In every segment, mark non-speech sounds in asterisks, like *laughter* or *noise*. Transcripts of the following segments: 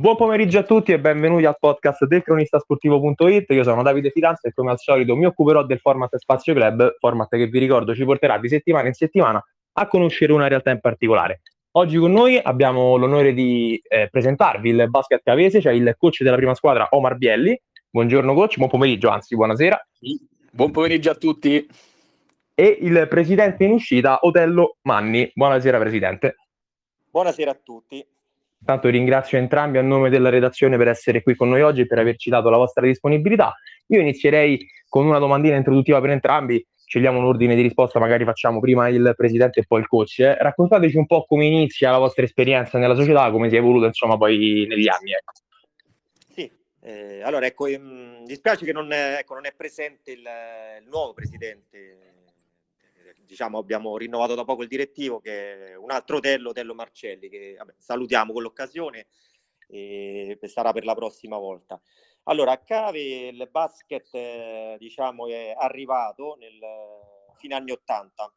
Buon pomeriggio a tutti e benvenuti al podcast del cronistasportivo.it. Io sono Davide Fidanza e come al solito mi occuperò del format Spazio Club, format che vi ricordo ci porterà di settimana in settimana a conoscere una realtà in particolare. Oggi con noi abbiamo l'onore di eh, presentarvi il basket cavese, cioè il coach della prima squadra Omar Bielli. Buongiorno coach, buon pomeriggio, anzi buonasera. Buon pomeriggio a tutti. E il presidente in uscita Otello Manni. Buonasera presidente. Buonasera a tutti. Tanto ringrazio entrambi a nome della redazione per essere qui con noi oggi e per averci dato la vostra disponibilità. Io inizierei con una domandina introduttiva per entrambi, scegliamo un ordine di risposta, magari facciamo prima il presidente e poi il coach. Eh. Raccontateci un po' come inizia la vostra esperienza nella società, come si è evoluta insomma poi negli anni. Ecco. Sì, eh, allora ecco, mi ehm, dispiace che non è, ecco, non è presente il, il nuovo presidente diciamo, abbiamo rinnovato da poco il direttivo che è un altro Tello, Tello Marcelli, che vabbè, salutiamo con l'occasione e sarà per la prossima volta. Allora, a Cave il basket eh, diciamo, è arrivato nel fine anni 80.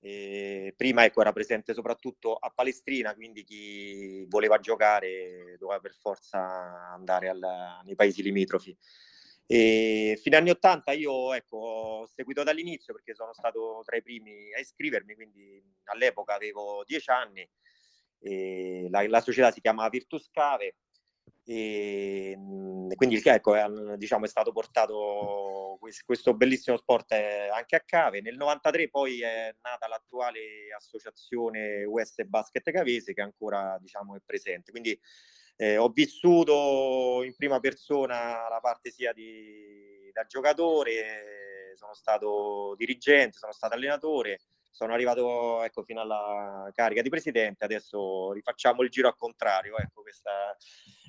E prima ecco, era presente soprattutto a Palestrina, quindi chi voleva giocare doveva per forza andare al, nei paesi limitrofi. E fino agli anni 80 io ecco, ho seguito dall'inizio perché sono stato tra i primi a iscrivermi, quindi all'epoca avevo 10 anni, la, la, società si chiamava Virtus Cave e quindi ecco, è, diciamo, è stato portato questo bellissimo sport eh, anche a Cave. Nel 93 poi è nata l'attuale associazione US Basket Cavese che ancora diciamo, è presente. Quindi eh, ho vissuto in prima persona la parte sia di, da giocatore, sono stato dirigente, sono stato allenatore, sono arrivato ecco, fino alla carica di presidente, adesso rifacciamo il giro al contrario, ecco questa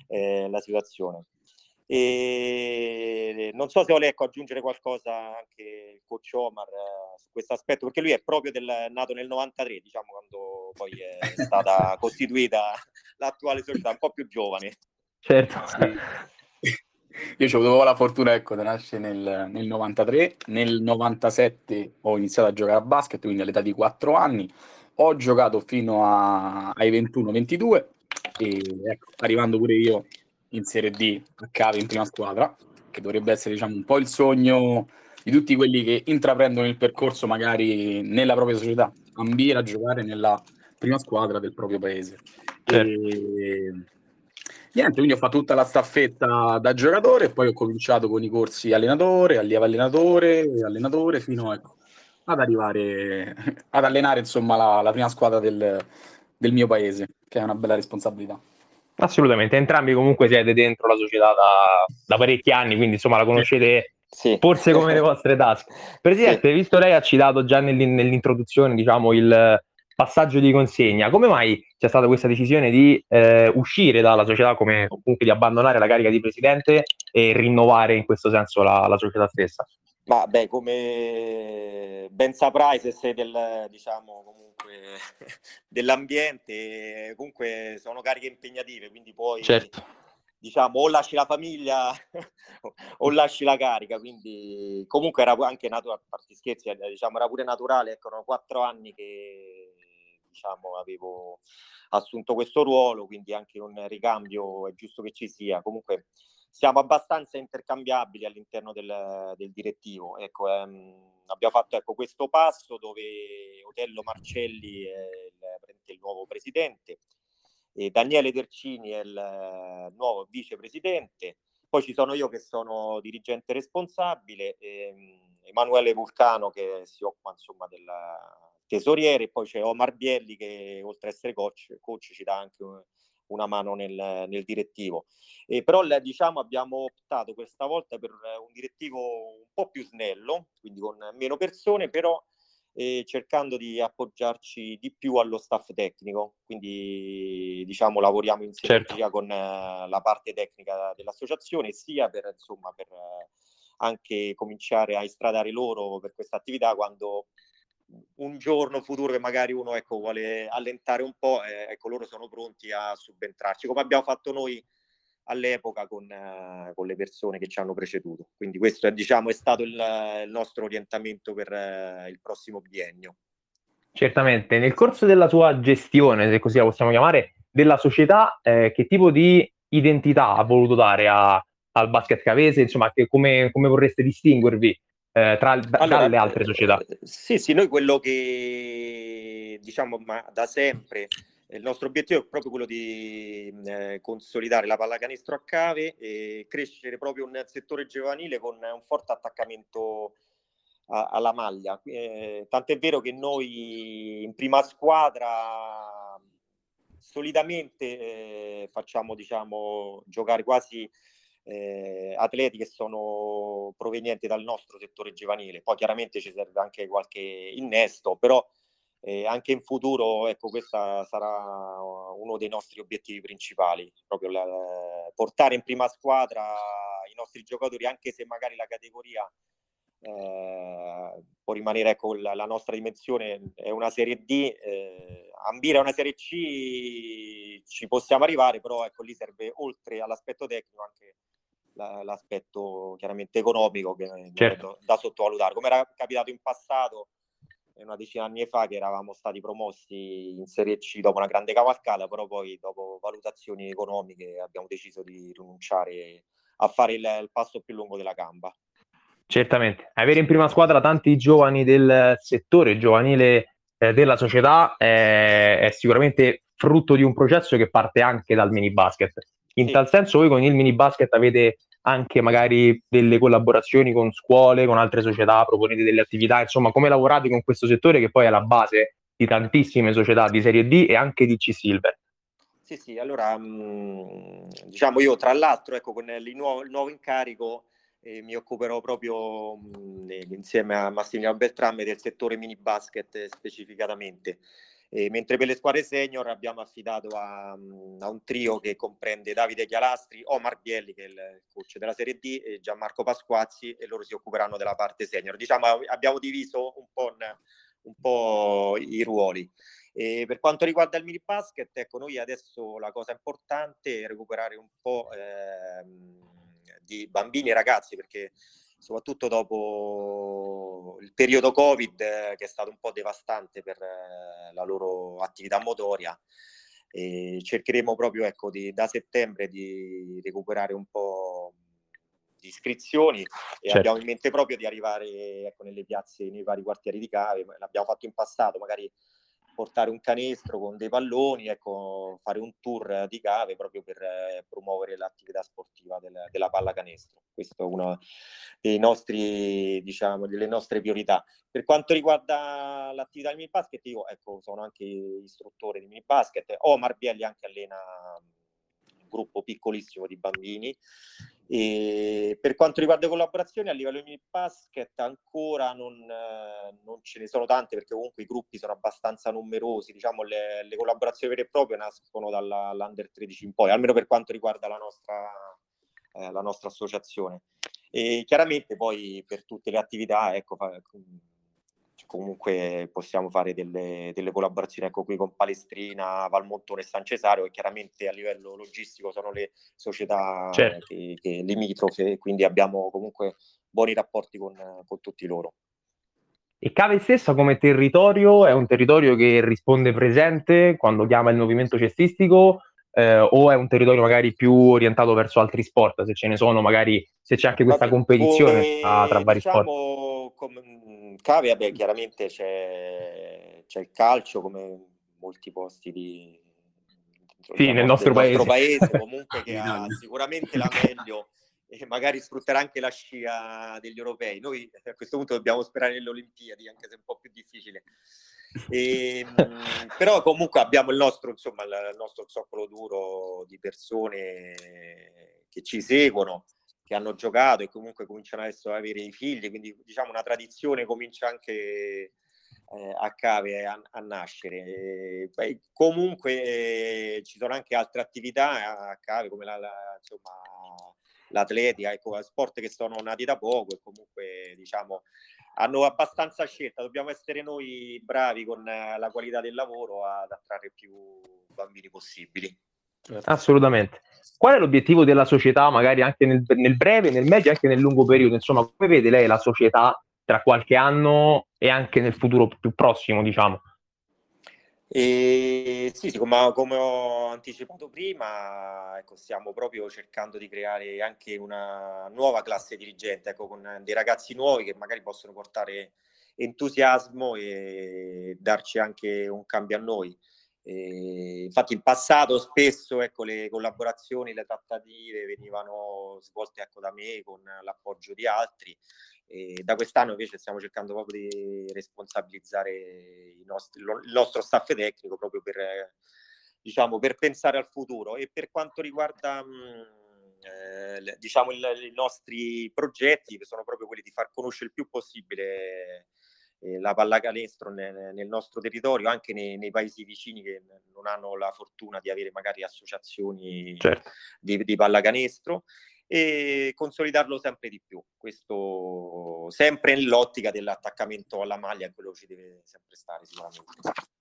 è la situazione. E non so se vuole ecco, aggiungere qualcosa anche il coach Omar eh, su questo aspetto, perché lui è proprio del, nato nel 93, diciamo, quando poi è stata *laughs* costituita l'attuale società, un po' più giovane. Certo. Sì. Io ho avuto la fortuna ecco, di nascere nel, nel, 93, nel 97 ho iniziato a giocare a basket, quindi all'età di 4 anni, ho giocato fino a, ai 21-22 e ecco, arrivando pure io in Serie D a Cave in prima squadra, che dovrebbe essere diciamo, un po' il sogno di tutti quelli che intraprendono il percorso magari nella propria società, ambire a giocare nella prima squadra del proprio paese. Certo. E... Niente, quindi ho fatto tutta la staffetta da giocatore e poi ho cominciato con i corsi allenatore, allievo allenatore, allenatore, fino ecco, ad arrivare ad allenare insomma la, la prima squadra del, del mio paese, che è una bella responsabilità. Assolutamente, entrambi comunque siete dentro la società da, da parecchi anni, quindi insomma la conoscete sì. forse come le *laughs* vostre tasche. Presidente, sì. visto lei ha citato già nell'introduzione diciamo, il passaggio di consegna, come mai c'è stata questa decisione di eh, uscire dalla società, come comunque di abbandonare la carica di presidente e rinnovare in questo senso la, la società stessa? Ma beh, come ben saprai se sei del, diciamo, comunque, *laughs* dell'ambiente, comunque sono cariche impegnative, quindi poi certo. diciamo o lasci la famiglia *laughs* o lasci la carica, quindi comunque era anche naturale, a parte scherzi, eh, diciamo, era pure naturale, ecco, erano quattro anni che diciamo, avevo assunto questo ruolo, quindi anche un ricambio è giusto che ci sia. Comunque siamo abbastanza intercambiabili all'interno del, del direttivo. Ecco, ehm, abbiamo fatto ecco, questo passo dove Otello Marcelli è il, il nuovo presidente, e Daniele Tercini è il nuovo vicepresidente, poi ci sono io che sono dirigente responsabile, ehm, Emanuele Vulcano che si occupa insomma del tesoriere, e poi c'è Omar Bielli che oltre ad essere coach, coach ci dà anche una mano nel, nel direttivo. E però diciamo, abbiamo optato questa volta per un direttivo un po' più snello, quindi con meno persone, però eh, cercando di appoggiarci di più allo staff tecnico. Quindi diciamo lavoriamo in sinergia certo. con eh, la parte tecnica dell'associazione, sia per, insomma, per eh, anche cominciare a istradare loro per questa attività quando un giorno futuro che magari uno ecco, vuole allentare un po', eh, ecco, loro sono pronti a subentrarci, come abbiamo fatto noi all'epoca con, eh, con, le persone che ci hanno preceduto. Quindi questo è, diciamo, è stato il, il nostro orientamento per eh, il prossimo biennio. Certamente, nel corso della sua gestione, se così la possiamo chiamare, della società, eh, che tipo di identità ha voluto dare a, al basket cavese? Insomma, che, come, come, vorreste distinguervi eh, tra, allora, dalle altre società? Eh, sì, sì, noi quello che diciamo ma da sempre il nostro obiettivo è proprio quello di eh, consolidare la pallacanestro a cave e crescere proprio un settore giovanile con un forte attaccamento a, alla maglia. Eh, tant'è vero che noi in prima squadra solitamente eh, facciamo diciamo, giocare quasi eh, atleti che sono provenienti dal nostro settore giovanile. Poi chiaramente ci serve anche qualche innesto, però eh, anche in futuro, ecco, questo sarà uno dei nostri obiettivi principali, proprio la, portare in prima squadra i nostri giocatori, anche se magari la categoria eh, può rimanere, ecco, la, la, nostra dimensione è una Serie D, eh, ambire a una Serie C ci possiamo arrivare, però ecco, lì serve oltre all'aspetto tecnico anche la, l'aspetto chiaramente economico che certo. da sottovalutare, come era capitato in passato una decina di anni fa che eravamo stati promossi in Serie C dopo una grande cavalcata, però poi dopo valutazioni economiche abbiamo deciso di rinunciare a fare il, il passo più lungo della gamba. Certamente, avere in prima squadra tanti giovani del settore giovanile eh, della società è, è sicuramente frutto di un processo che parte anche dal mini basket. In sì. tal senso voi con il mini basket avete anche magari delle collaborazioni con scuole, con altre società, proponete delle attività, insomma, come lavorate con questo settore che poi è la base di tantissime società di Serie D e anche di C-Silver? Sì, sì, allora, mh, diciamo io tra l'altro, ecco, con il nuovo, il nuovo incarico eh, mi occuperò proprio mh, insieme a Massimiliano Beltrame del settore mini basket specificatamente. E mentre per le squadre senior abbiamo affidato a, a, un trio che comprende Davide Chialastri, Omar Bielli che è il coach della Serie D e Gianmarco Pasquazzi e loro si occuperanno della parte senior. Diciamo abbiamo diviso un po', un po i ruoli. E per quanto riguarda il mini basket, ecco, noi adesso la cosa importante è recuperare un po' ehm, di bambini e ragazzi perché soprattutto dopo il periodo Covid eh, che è stato un po' devastante per eh, la loro attività motoria. E cercheremo proprio ecco, di, da settembre di recuperare un po' di iscrizioni e certo. abbiamo in mente proprio di arrivare ecco, nelle piazze, nei vari quartieri di cave, l'abbiamo fatto in passato, magari portare un canestro con dei palloni, ecco, fare un tour di cave proprio per eh, promuovere l'attività sportiva del, della pallacanestro. Questo è una dei nostri, diciamo, delle nostre priorità. Per quanto riguarda l'attività di mini basket, io ecco, sono anche istruttore di mini basket. Omar Bielli anche allena gruppo piccolissimo di bambini e per quanto riguarda le collaborazioni, a livello di basket ancora non, eh, non, ce ne sono tante perché comunque i gruppi sono abbastanza numerosi, diciamo le, le collaborazioni vere e proprie nascono dall'Under 13 in poi, almeno per quanto riguarda la nostra, eh, la nostra associazione. E chiaramente poi per tutte le attività, ecco, comunque possiamo fare delle, delle collaborazioni ecco qui con Palestrina, Valmontone e San Cesario e chiaramente a livello logistico sono le società certo. che, che limitrofe quindi abbiamo comunque buoni rapporti con, con tutti loro. E Cave stessa come territorio è un territorio che risponde presente quando chiama il movimento cestistico eh, o è un territorio magari più orientato verso altri sport, se ce ne sono magari, se c'è anche questa competizione come, tra, vari diciamo, sport? Come, Cave, vabbè, chiaramente c'è, c'è, il calcio come molti posti di, sì, nel nostro paese. nostro paese, comunque *laughs* che ha sicuramente la meglio e magari sfrutterà anche la scia degli europei. Noi a questo punto dobbiamo sperare nelle Olimpiadi, anche se è un po' più difficile. E, ehm, *laughs* però comunque abbiamo il nostro, insomma, il nostro zoccolo duro di persone che ci seguono che hanno giocato e comunque cominciano adesso ad avere i figli, quindi diciamo una tradizione comincia anche eh, a cave a, a nascere. Beh, comunque eh, ci sono anche altre attività a cave come la, la, insomma, l'atletica, ecco, sport che sono nati da poco e comunque diciamo hanno abbastanza scelta, dobbiamo essere noi bravi con la qualità del lavoro ad attrarre più bambini possibili. Certo. Assolutamente. Qual è l'obiettivo della società, magari anche nel, nel, breve, nel medio e anche nel lungo periodo? Insomma, come vede lei la società tra qualche anno e anche nel futuro più prossimo, diciamo? E sì, sì come, come, ho anticipato prima, ecco, stiamo proprio cercando di creare anche una nuova classe dirigente, ecco, con dei ragazzi nuovi che magari possono portare entusiasmo e darci anche un cambio a noi. E infatti in passato spesso ecco, le collaborazioni, le trattative venivano svolte ecco, da me con l'appoggio di altri e da quest'anno invece stiamo cercando proprio di responsabilizzare nostri, il nostro staff tecnico proprio per, diciamo, per pensare al futuro. E per quanto riguarda mh, eh, diciamo il, i nostri progetti, che sono proprio quelli di far conoscere il più possibile eh, la pallacanestro nel, nel, nostro territorio, anche nei, nei, paesi vicini che non hanno la fortuna di avere magari associazioni certo. di, di pallacanestro e consolidarlo sempre di più. Questo sempre nell'ottica dell'attaccamento alla maglia, quello ci deve sempre stare sicuramente.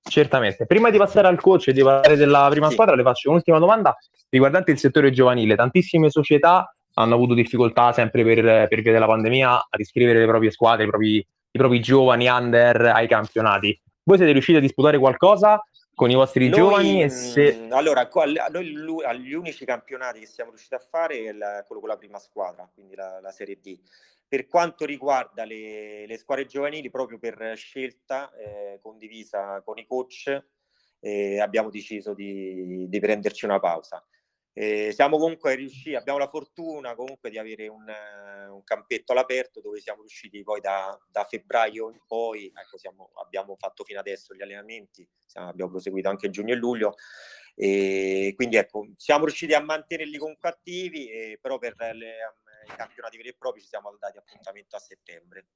Certamente. Prima di passare al coach e di parlare della prima sì. squadra, le faccio un'ultima domanda riguardante il settore giovanile. Tantissime società hanno avuto difficoltà sempre per, per via della pandemia a iscrivere le proprie squadre, i propri, i propri giovani under ai campionati. Voi siete riusciti a disputare qualcosa con i vostri noi, giovani e se... Mm, allora, noi gli unici campionati che siamo riusciti a fare è la, quello con la prima squadra, quindi la, la Serie D. Per quanto riguarda le, le squadre giovanili, proprio per scelta eh, condivisa con i coach, eh, abbiamo deciso di, di prenderci una pausa. Eh, siamo comunque riusciti, abbiamo la fortuna comunque di avere un, un campetto all'aperto dove siamo riusciti poi da, da febbraio in poi, ecco, siamo, abbiamo fatto fino adesso gli allenamenti, siamo, abbiamo proseguito anche giugno e luglio, e quindi ecco, siamo riusciti a mantenerli comunque attivi, eh, però per le, i campionati veri e propri ci siamo dati appuntamento a settembre.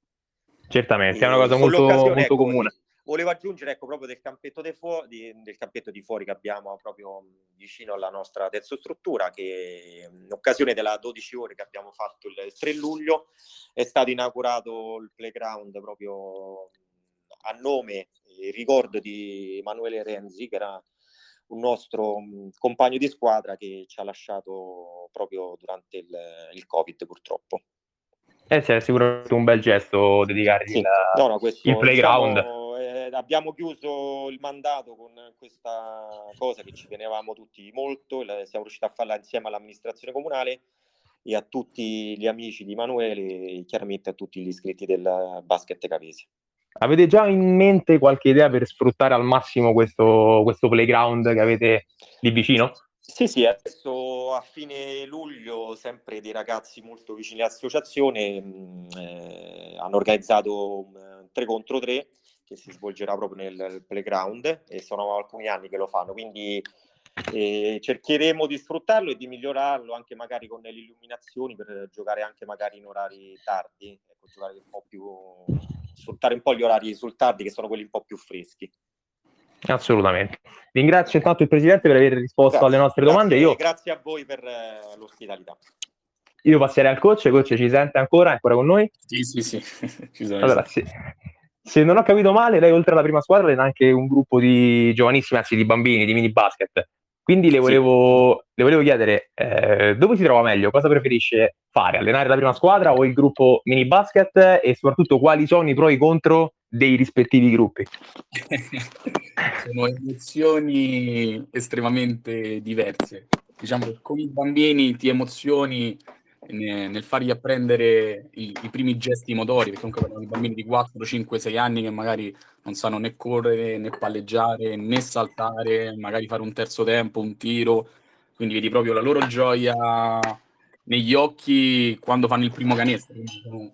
Certamente, e, è una cosa molto, molto ecco, comune. Volevo aggiungere ecco, proprio del campetto, de fu- di, del campetto di fuori che abbiamo proprio vicino alla nostra struttura, che in occasione della 12 ore che abbiamo fatto il 3 luglio è stato inaugurato il playground proprio a nome e ricordo di Emanuele Renzi, che era un nostro compagno di squadra che ci ha lasciato proprio durante il, il Covid purtroppo. Eh sì, è sicuramente un bel gesto dedicargli sì. il, no, no, questo, il playground. Diciamo, abbiamo chiuso il mandato con questa cosa che ci tenevamo tutti molto, siamo riusciti a farla insieme all'amministrazione comunale e a tutti gli amici di Emanuele e chiaramente a tutti gli iscritti del basket Cavese. Avete già in mente qualche idea per sfruttare al massimo questo, questo playground che avete lì vicino? Sì, sì, adesso a fine luglio sempre dei ragazzi molto vicini all'associazione mh, eh, hanno organizzato un 3 contro 3 che si svolgerà proprio nel playground e sono alcuni anni che lo fanno, quindi eh, cercheremo di sfruttarlo e di migliorarlo anche magari con le illuminazioni per giocare anche magari in orari tardi, ecco, giocare un po' più, sfruttare un po' gli orari sul tardi che sono quelli un po' più freschi. Assolutamente. Ringrazio intanto il Presidente per aver risposto grazie, alle nostre domande. Grazie, Io... grazie a voi per eh, l'ospitalità. Io passerei al coach, coach ci sente ancora? È ancora con noi? Sì, sì, sì. *laughs* ci sono allora, sì se non ho capito male, lei oltre alla prima squadra è anche un gruppo di giovanissimi, anzi di bambini, di mini basket. Quindi le volevo, sì. le volevo chiedere eh, dove si trova meglio, cosa preferisce fare, allenare la prima squadra o il gruppo mini basket e soprattutto quali sono i pro e i contro dei rispettivi gruppi? *laughs* sono emozioni estremamente diverse. Diciamo che con i bambini ti emozioni nel fargli apprendere i, i, primi gesti motori, perché comunque parliamo di bambini di 4, 5, 6 anni che magari non sanno né correre, né palleggiare, né saltare, magari fare un terzo tempo, un tiro, quindi vedi proprio la loro gioia negli occhi quando fanno il primo canestro,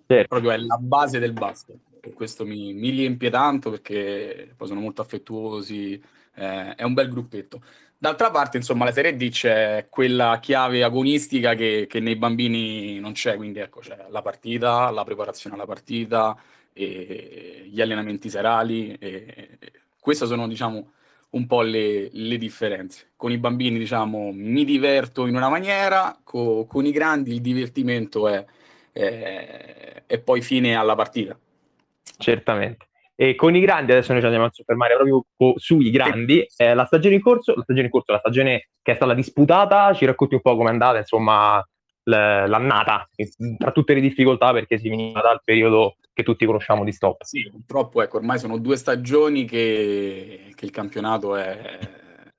certo. proprio è la base del basket e questo mi, mi riempie tanto perché poi sono molto affettuosi, eh, è un bel gruppetto. D'altra parte, insomma, la Serie D c'è quella chiave agonistica che, che nei bambini non c'è, quindi ecco, c'è la partita, la preparazione alla partita, gli allenamenti serali. E, queste sono, diciamo, un po' le, le, differenze. Con i bambini, diciamo, mi diverto in una maniera, co, con i grandi il divertimento è, è, è poi fine alla partita. Certamente. E con i grandi, adesso noi ci andiamo a soffermare proprio sui grandi, eh, la stagione in corso, la stagione in corso, la stagione che è stata disputata, ci racconti un po' com'è andata, insomma, l'annata tra tutte le difficoltà perché si veniva dal periodo che tutti conosciamo di stop. Sì, purtroppo ecco, ormai sono due stagioni che, che il campionato è,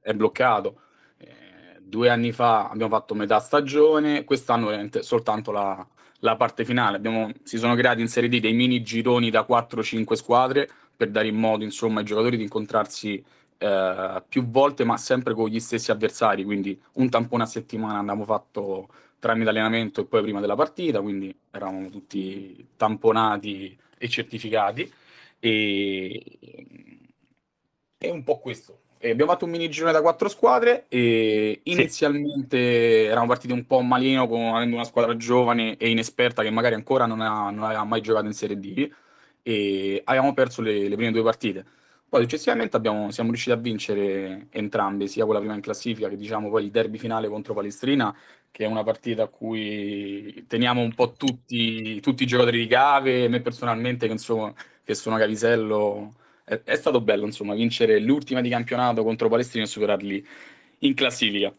è bloccato. Eh, due anni fa abbiamo fatto metà stagione, quest'anno soltanto la, la parte finale. Abbiamo, si sono creati in Serie D dei mini gironi da 4-5 squadre per dare in modo insomma, ai giocatori di incontrarsi eh, più volte, ma sempre con gli stessi avversari. Quindi un tampone a settimana abbiamo fatto tramite allenamento e poi prima della partita, quindi eravamo tutti tamponati e certificati. E, è un po' questo. E abbiamo fatto un mini girone da quattro squadre e inizialmente sì. eravamo partiti un po' malino con, avendo una squadra giovane e inesperta che magari ancora non, ha, non aveva mai giocato in Serie D e abbiamo perso le, le prime due partite. Poi successivamente abbiamo, siamo riusciti a vincere entrambe, sia quella prima in classifica che diciamo poi il derby finale contro Palestrina, che è una partita a cui teniamo un po' tutti, tutti i giocatori di cave, me personalmente che, insomma, che sono Cavisello, è, è, stato bello insomma vincere l'ultima di campionato contro Palestrina e superarli in classifica.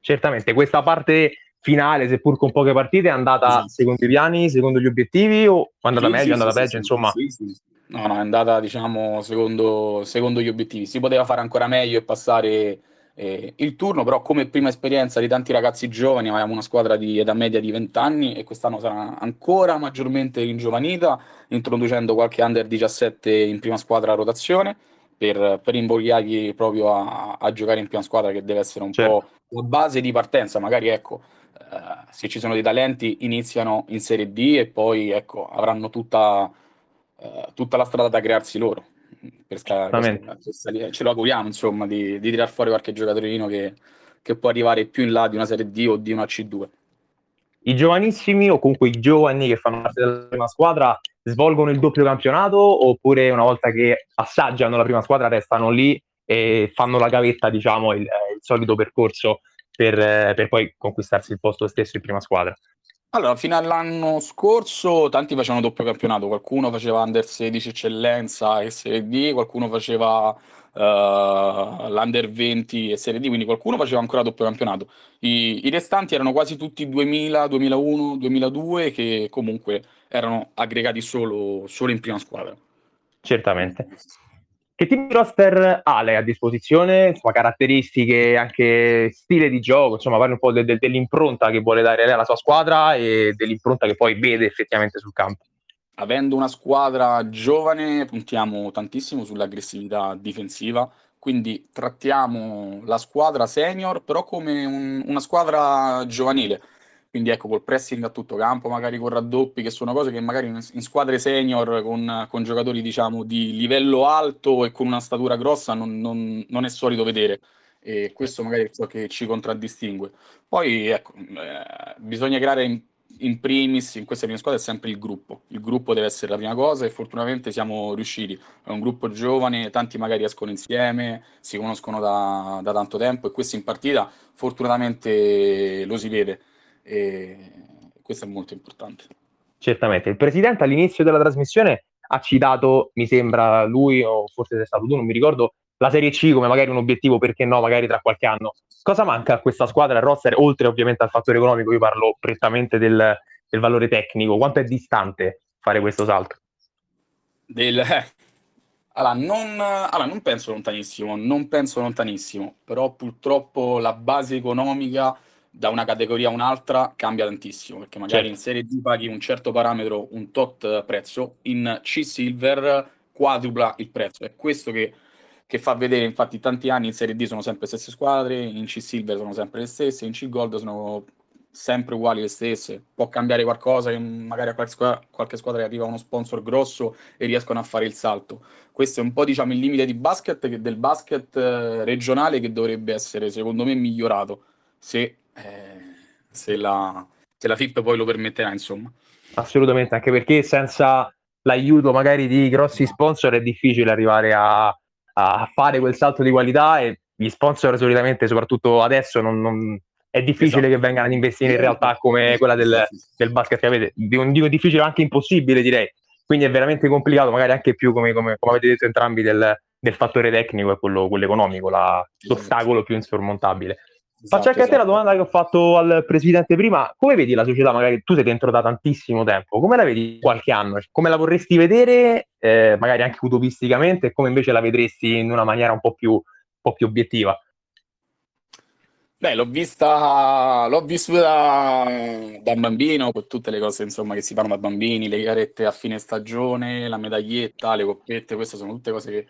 Certamente, questa parte finale, seppur con poche partite, è andata esatto. secondo i piani, secondo gli obiettivi o è andata sì, meglio, sì, è andata sì, peggio, insomma? Sì, sì. No, no, è andata, diciamo, secondo, secondo gli obiettivi. Si poteva fare ancora meglio e passare eh, il turno, però come prima esperienza di tanti ragazzi giovani, avevamo una squadra di età media di 20 anni e quest'anno sarà ancora maggiormente ringiovanita, introducendo qualche under 17 in prima squadra a rotazione per, per invogliarli proprio a, a, giocare in prima squadra, che deve essere un certo. po' la base di partenza. Magari, ecco, eh, se ci sono dei talenti, iniziano in Serie D e poi, ecco, avranno tutta eh, tutta la strada da crearsi loro. Per scalare, ce lo auguriamo, insomma, di, di tirar fuori qualche giocatorino che, che può arrivare più in là di una Serie D o di una C2 i giovanissimi o comunque i giovani che fanno parte della prima squadra svolgono il doppio campionato oppure una volta che assaggiano la prima squadra restano lì e fanno la gavetta, diciamo, il, il solito percorso per, per, poi conquistarsi il posto stesso in prima squadra? Allora, fino all'anno scorso tanti facevano doppio campionato, qualcuno faceva Under 16 eccellenza e Serie D, qualcuno faceva uh, l'Under 20 e Serie D, quindi qualcuno faceva ancora doppio campionato. I, I, restanti erano quasi tutti 2000, 2001, 2002 che comunque erano aggregati solo, solo in prima squadra. Certamente. Che tipo di roster ha lei a disposizione? Insomma, caratteristiche, anche stile di gioco, insomma, parli un po' de- de- dell'impronta che vuole dare lei alla sua squadra e dell'impronta che poi vede effettivamente sul campo. Avendo una squadra giovane, puntiamo tantissimo sull'aggressività difensiva, quindi trattiamo la squadra senior però come un- una squadra giovanile quindi ecco, col pressing a tutto campo, magari con raddoppi, che sono cose che magari in, in squadre senior con, con, giocatori diciamo di livello alto e con una statura grossa non, non, non è solito vedere. E questo magari è ciò che ci contraddistingue. Poi ecco, eh, bisogna creare in, in, primis, in queste prime squadre, sempre il gruppo. Il gruppo deve essere la prima cosa e fortunatamente siamo riusciti. È un gruppo giovane, tanti magari escono insieme, si conoscono da, da tanto tempo e questo in partita fortunatamente lo si vede e questo è molto importante. Certamente, il presidente all'inizio della trasmissione ha citato, mi sembra lui o forse sei stato tu, non mi ricordo, la Serie C come magari un obiettivo, perché no, magari tra qualche anno. Cosa manca a questa squadra, al roster, oltre ovviamente al fattore economico, io parlo prettamente del, del valore tecnico, quanto è distante fare questo salto? Del, eh. allora, non, allora, non penso lontanissimo, non penso lontanissimo, però purtroppo la base economica da una categoria a un'altra cambia tantissimo, perché magari certo. in Serie D paghi un certo parametro, un tot prezzo, in C-Silver quadrupla il prezzo. È questo che, che, fa vedere, infatti tanti anni in Serie D sono sempre le stesse squadre, in C-Silver sono sempre le stesse, in C-Gold sono sempre uguali le stesse. Può cambiare qualcosa, magari a qualche squadra, qualche squadra arriva uno sponsor grosso e riescono a fare il salto. Questo è un po' diciamo il limite di basket, del basket eh, regionale che dovrebbe essere secondo me migliorato se eh, se, la, se la FIP poi lo permetterà, insomma. Assolutamente, anche perché senza l'aiuto magari di grossi sponsor è difficile arrivare a, a fare quel salto di qualità e gli sponsor solitamente, soprattutto adesso, non, non è difficile esatto. che vengano ad investire in realtà come quella del, del basket che avete. Dico difficile, anche impossibile direi. Quindi è veramente complicato, magari anche più come, come, come avete detto entrambi del, del fattore tecnico e quello, quello economico, la, l'ostacolo più insormontabile. Faccio anche esatto. a te la esatto. domanda che ho fatto al presidente prima. Come vedi la società? Magari tu sei dentro da tantissimo tempo. Come la vedi qualche anno? Come la vorresti vedere, eh, magari anche utopisticamente, e come invece la vedresti in una maniera un po' più, un po più obiettiva? Beh, l'ho vista, l'ho vissuta da bambino, con tutte le cose insomma, che si fanno da bambini, le garette a fine stagione, la medaglietta, le coppette, queste sono tutte cose che,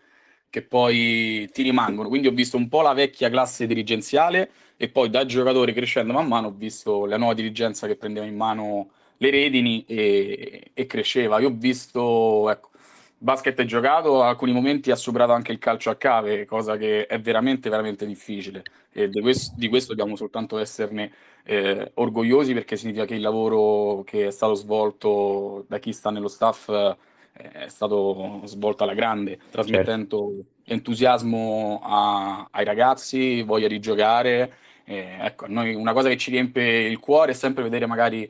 che poi ti rimangono. Quindi ho visto un po' la vecchia classe dirigenziale e poi da giocatore crescendo man mano ho visto la nuova dirigenza che prendeva in mano le redini e, e cresceva. Io ho visto, ecco, basket è giocato, a alcuni momenti ha superato anche il calcio a cave, cosa che è veramente, veramente difficile. E di questo, di questo dobbiamo soltanto esserne eh, orgogliosi perché significa che il lavoro che è stato svolto da chi sta nello staff eh, è stato svolto alla grande, trasmettendo certo. entusiasmo a, ai ragazzi, voglia di giocare eh, ecco, noi una cosa che ci riempie il cuore è sempre vedere magari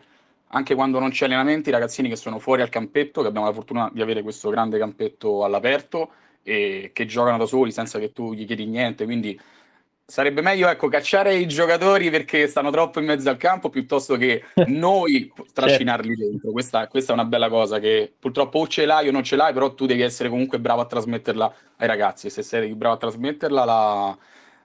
anche quando non c'è allenamenti, i ragazzini che sono fuori al campetto, che abbiamo la fortuna di avere questo grande campetto all'aperto e che giocano da soli senza che tu gli chiedi niente, quindi sarebbe meglio ecco, cacciare i giocatori perché stanno troppo in mezzo al campo piuttosto che *laughs* noi trascinarli certo. dentro. Questa, questa, è una bella cosa che purtroppo o ce l'hai o non ce l'hai, però tu devi essere comunque bravo a trasmetterla ai ragazzi e se sei bravo a trasmetterla la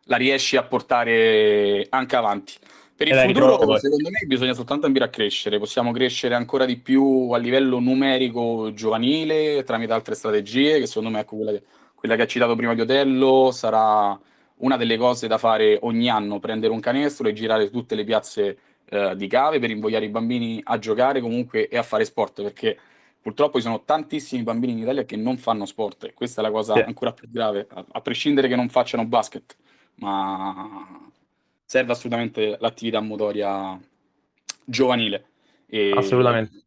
la riesci a portare anche avanti. Per il futuro, secondo me, bisogna soltanto ambire a crescere. Possiamo crescere ancora di più a livello numerico giovanile tramite altre strategie, che secondo me, ecco, quella che, quella che ha citato prima di Otello, sarà una delle cose da fare ogni anno, prendere un canestro e girare tutte le piazze eh, di cave per invogliare i bambini a giocare comunque e a fare sport, perché purtroppo ci sono tantissimi bambini in Italia che non fanno sport e questa è la cosa sì. ancora più grave, a, a prescindere che non facciano basket ma serve assolutamente l'attività motoria giovanile. E Assolutamente.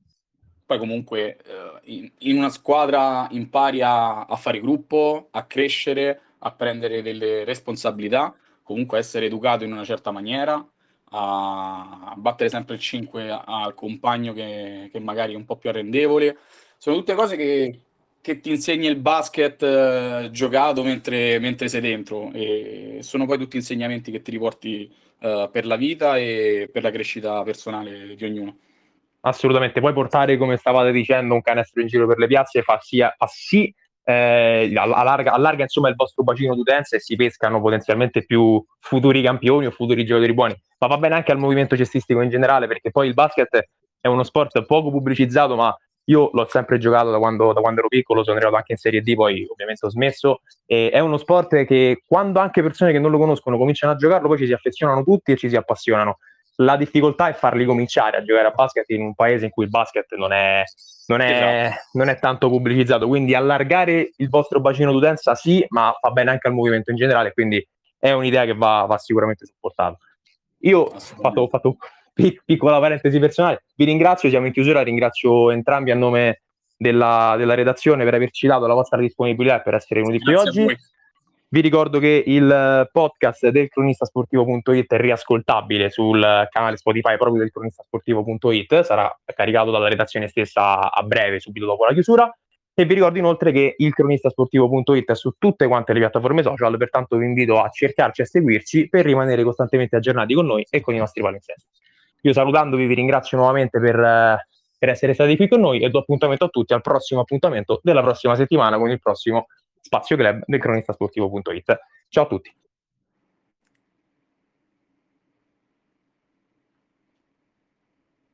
Poi comunque eh, in, in, una squadra impari a, a, fare gruppo, a crescere, a prendere delle responsabilità, comunque essere educato in una certa maniera, a battere sempre il 5 al compagno che, che magari è un po' più arrendevole. Sono tutte cose che, che ti insegna il basket eh, giocato mentre, mentre, sei dentro e sono poi tutti insegnamenti che ti riporti eh, per la vita e per la crescita personale di ognuno. Assolutamente, puoi portare, come stavate dicendo, un canestro in giro per le piazze, fa, sia, fa sì, eh, allarga, allarga insomma il vostro bacino d'utenza e si pescano potenzialmente più futuri campioni o futuri giocatori buoni, ma va bene anche al movimento cestistico in generale perché poi il basket è uno sport poco pubblicizzato ma io l'ho sempre giocato da quando, da quando, ero piccolo, sono arrivato anche in Serie D, poi ovviamente ho smesso. E è uno sport che quando anche persone che non lo conoscono cominciano a giocarlo, poi ci si affezionano tutti e ci si appassionano. La difficoltà è farli cominciare a giocare a basket in un paese in cui il basket non è, non è, esatto. non è tanto pubblicizzato. Quindi allargare il vostro bacino d'utenza sì, ma fa bene anche al movimento in generale, quindi è un'idea che va, va sicuramente supportata. Io ho fatto, ho fatto piccola parentesi personale, vi ringrazio, siamo in chiusura, ringrazio entrambi a nome della, della redazione per averci dato la vostra disponibilità e per essere venuti qui oggi. Vi ricordo che il podcast del cronistasportivo.it è riascoltabile sul canale Spotify proprio del cronistasportivo.it, sarà caricato dalla redazione stessa a breve, subito dopo la chiusura. E vi ricordo inoltre che il cronistasportivo.it è su tutte quante le piattaforme social, pertanto vi invito a cercarci e a seguirci per rimanere costantemente aggiornati con noi e con i nostri palinsesto. Io salutandovi vi ringrazio nuovamente per, per essere stati qui con noi e do appuntamento a tutti al prossimo appuntamento della prossima settimana con il prossimo Spazio Club del cronistasportivo.it. Ciao a tutti.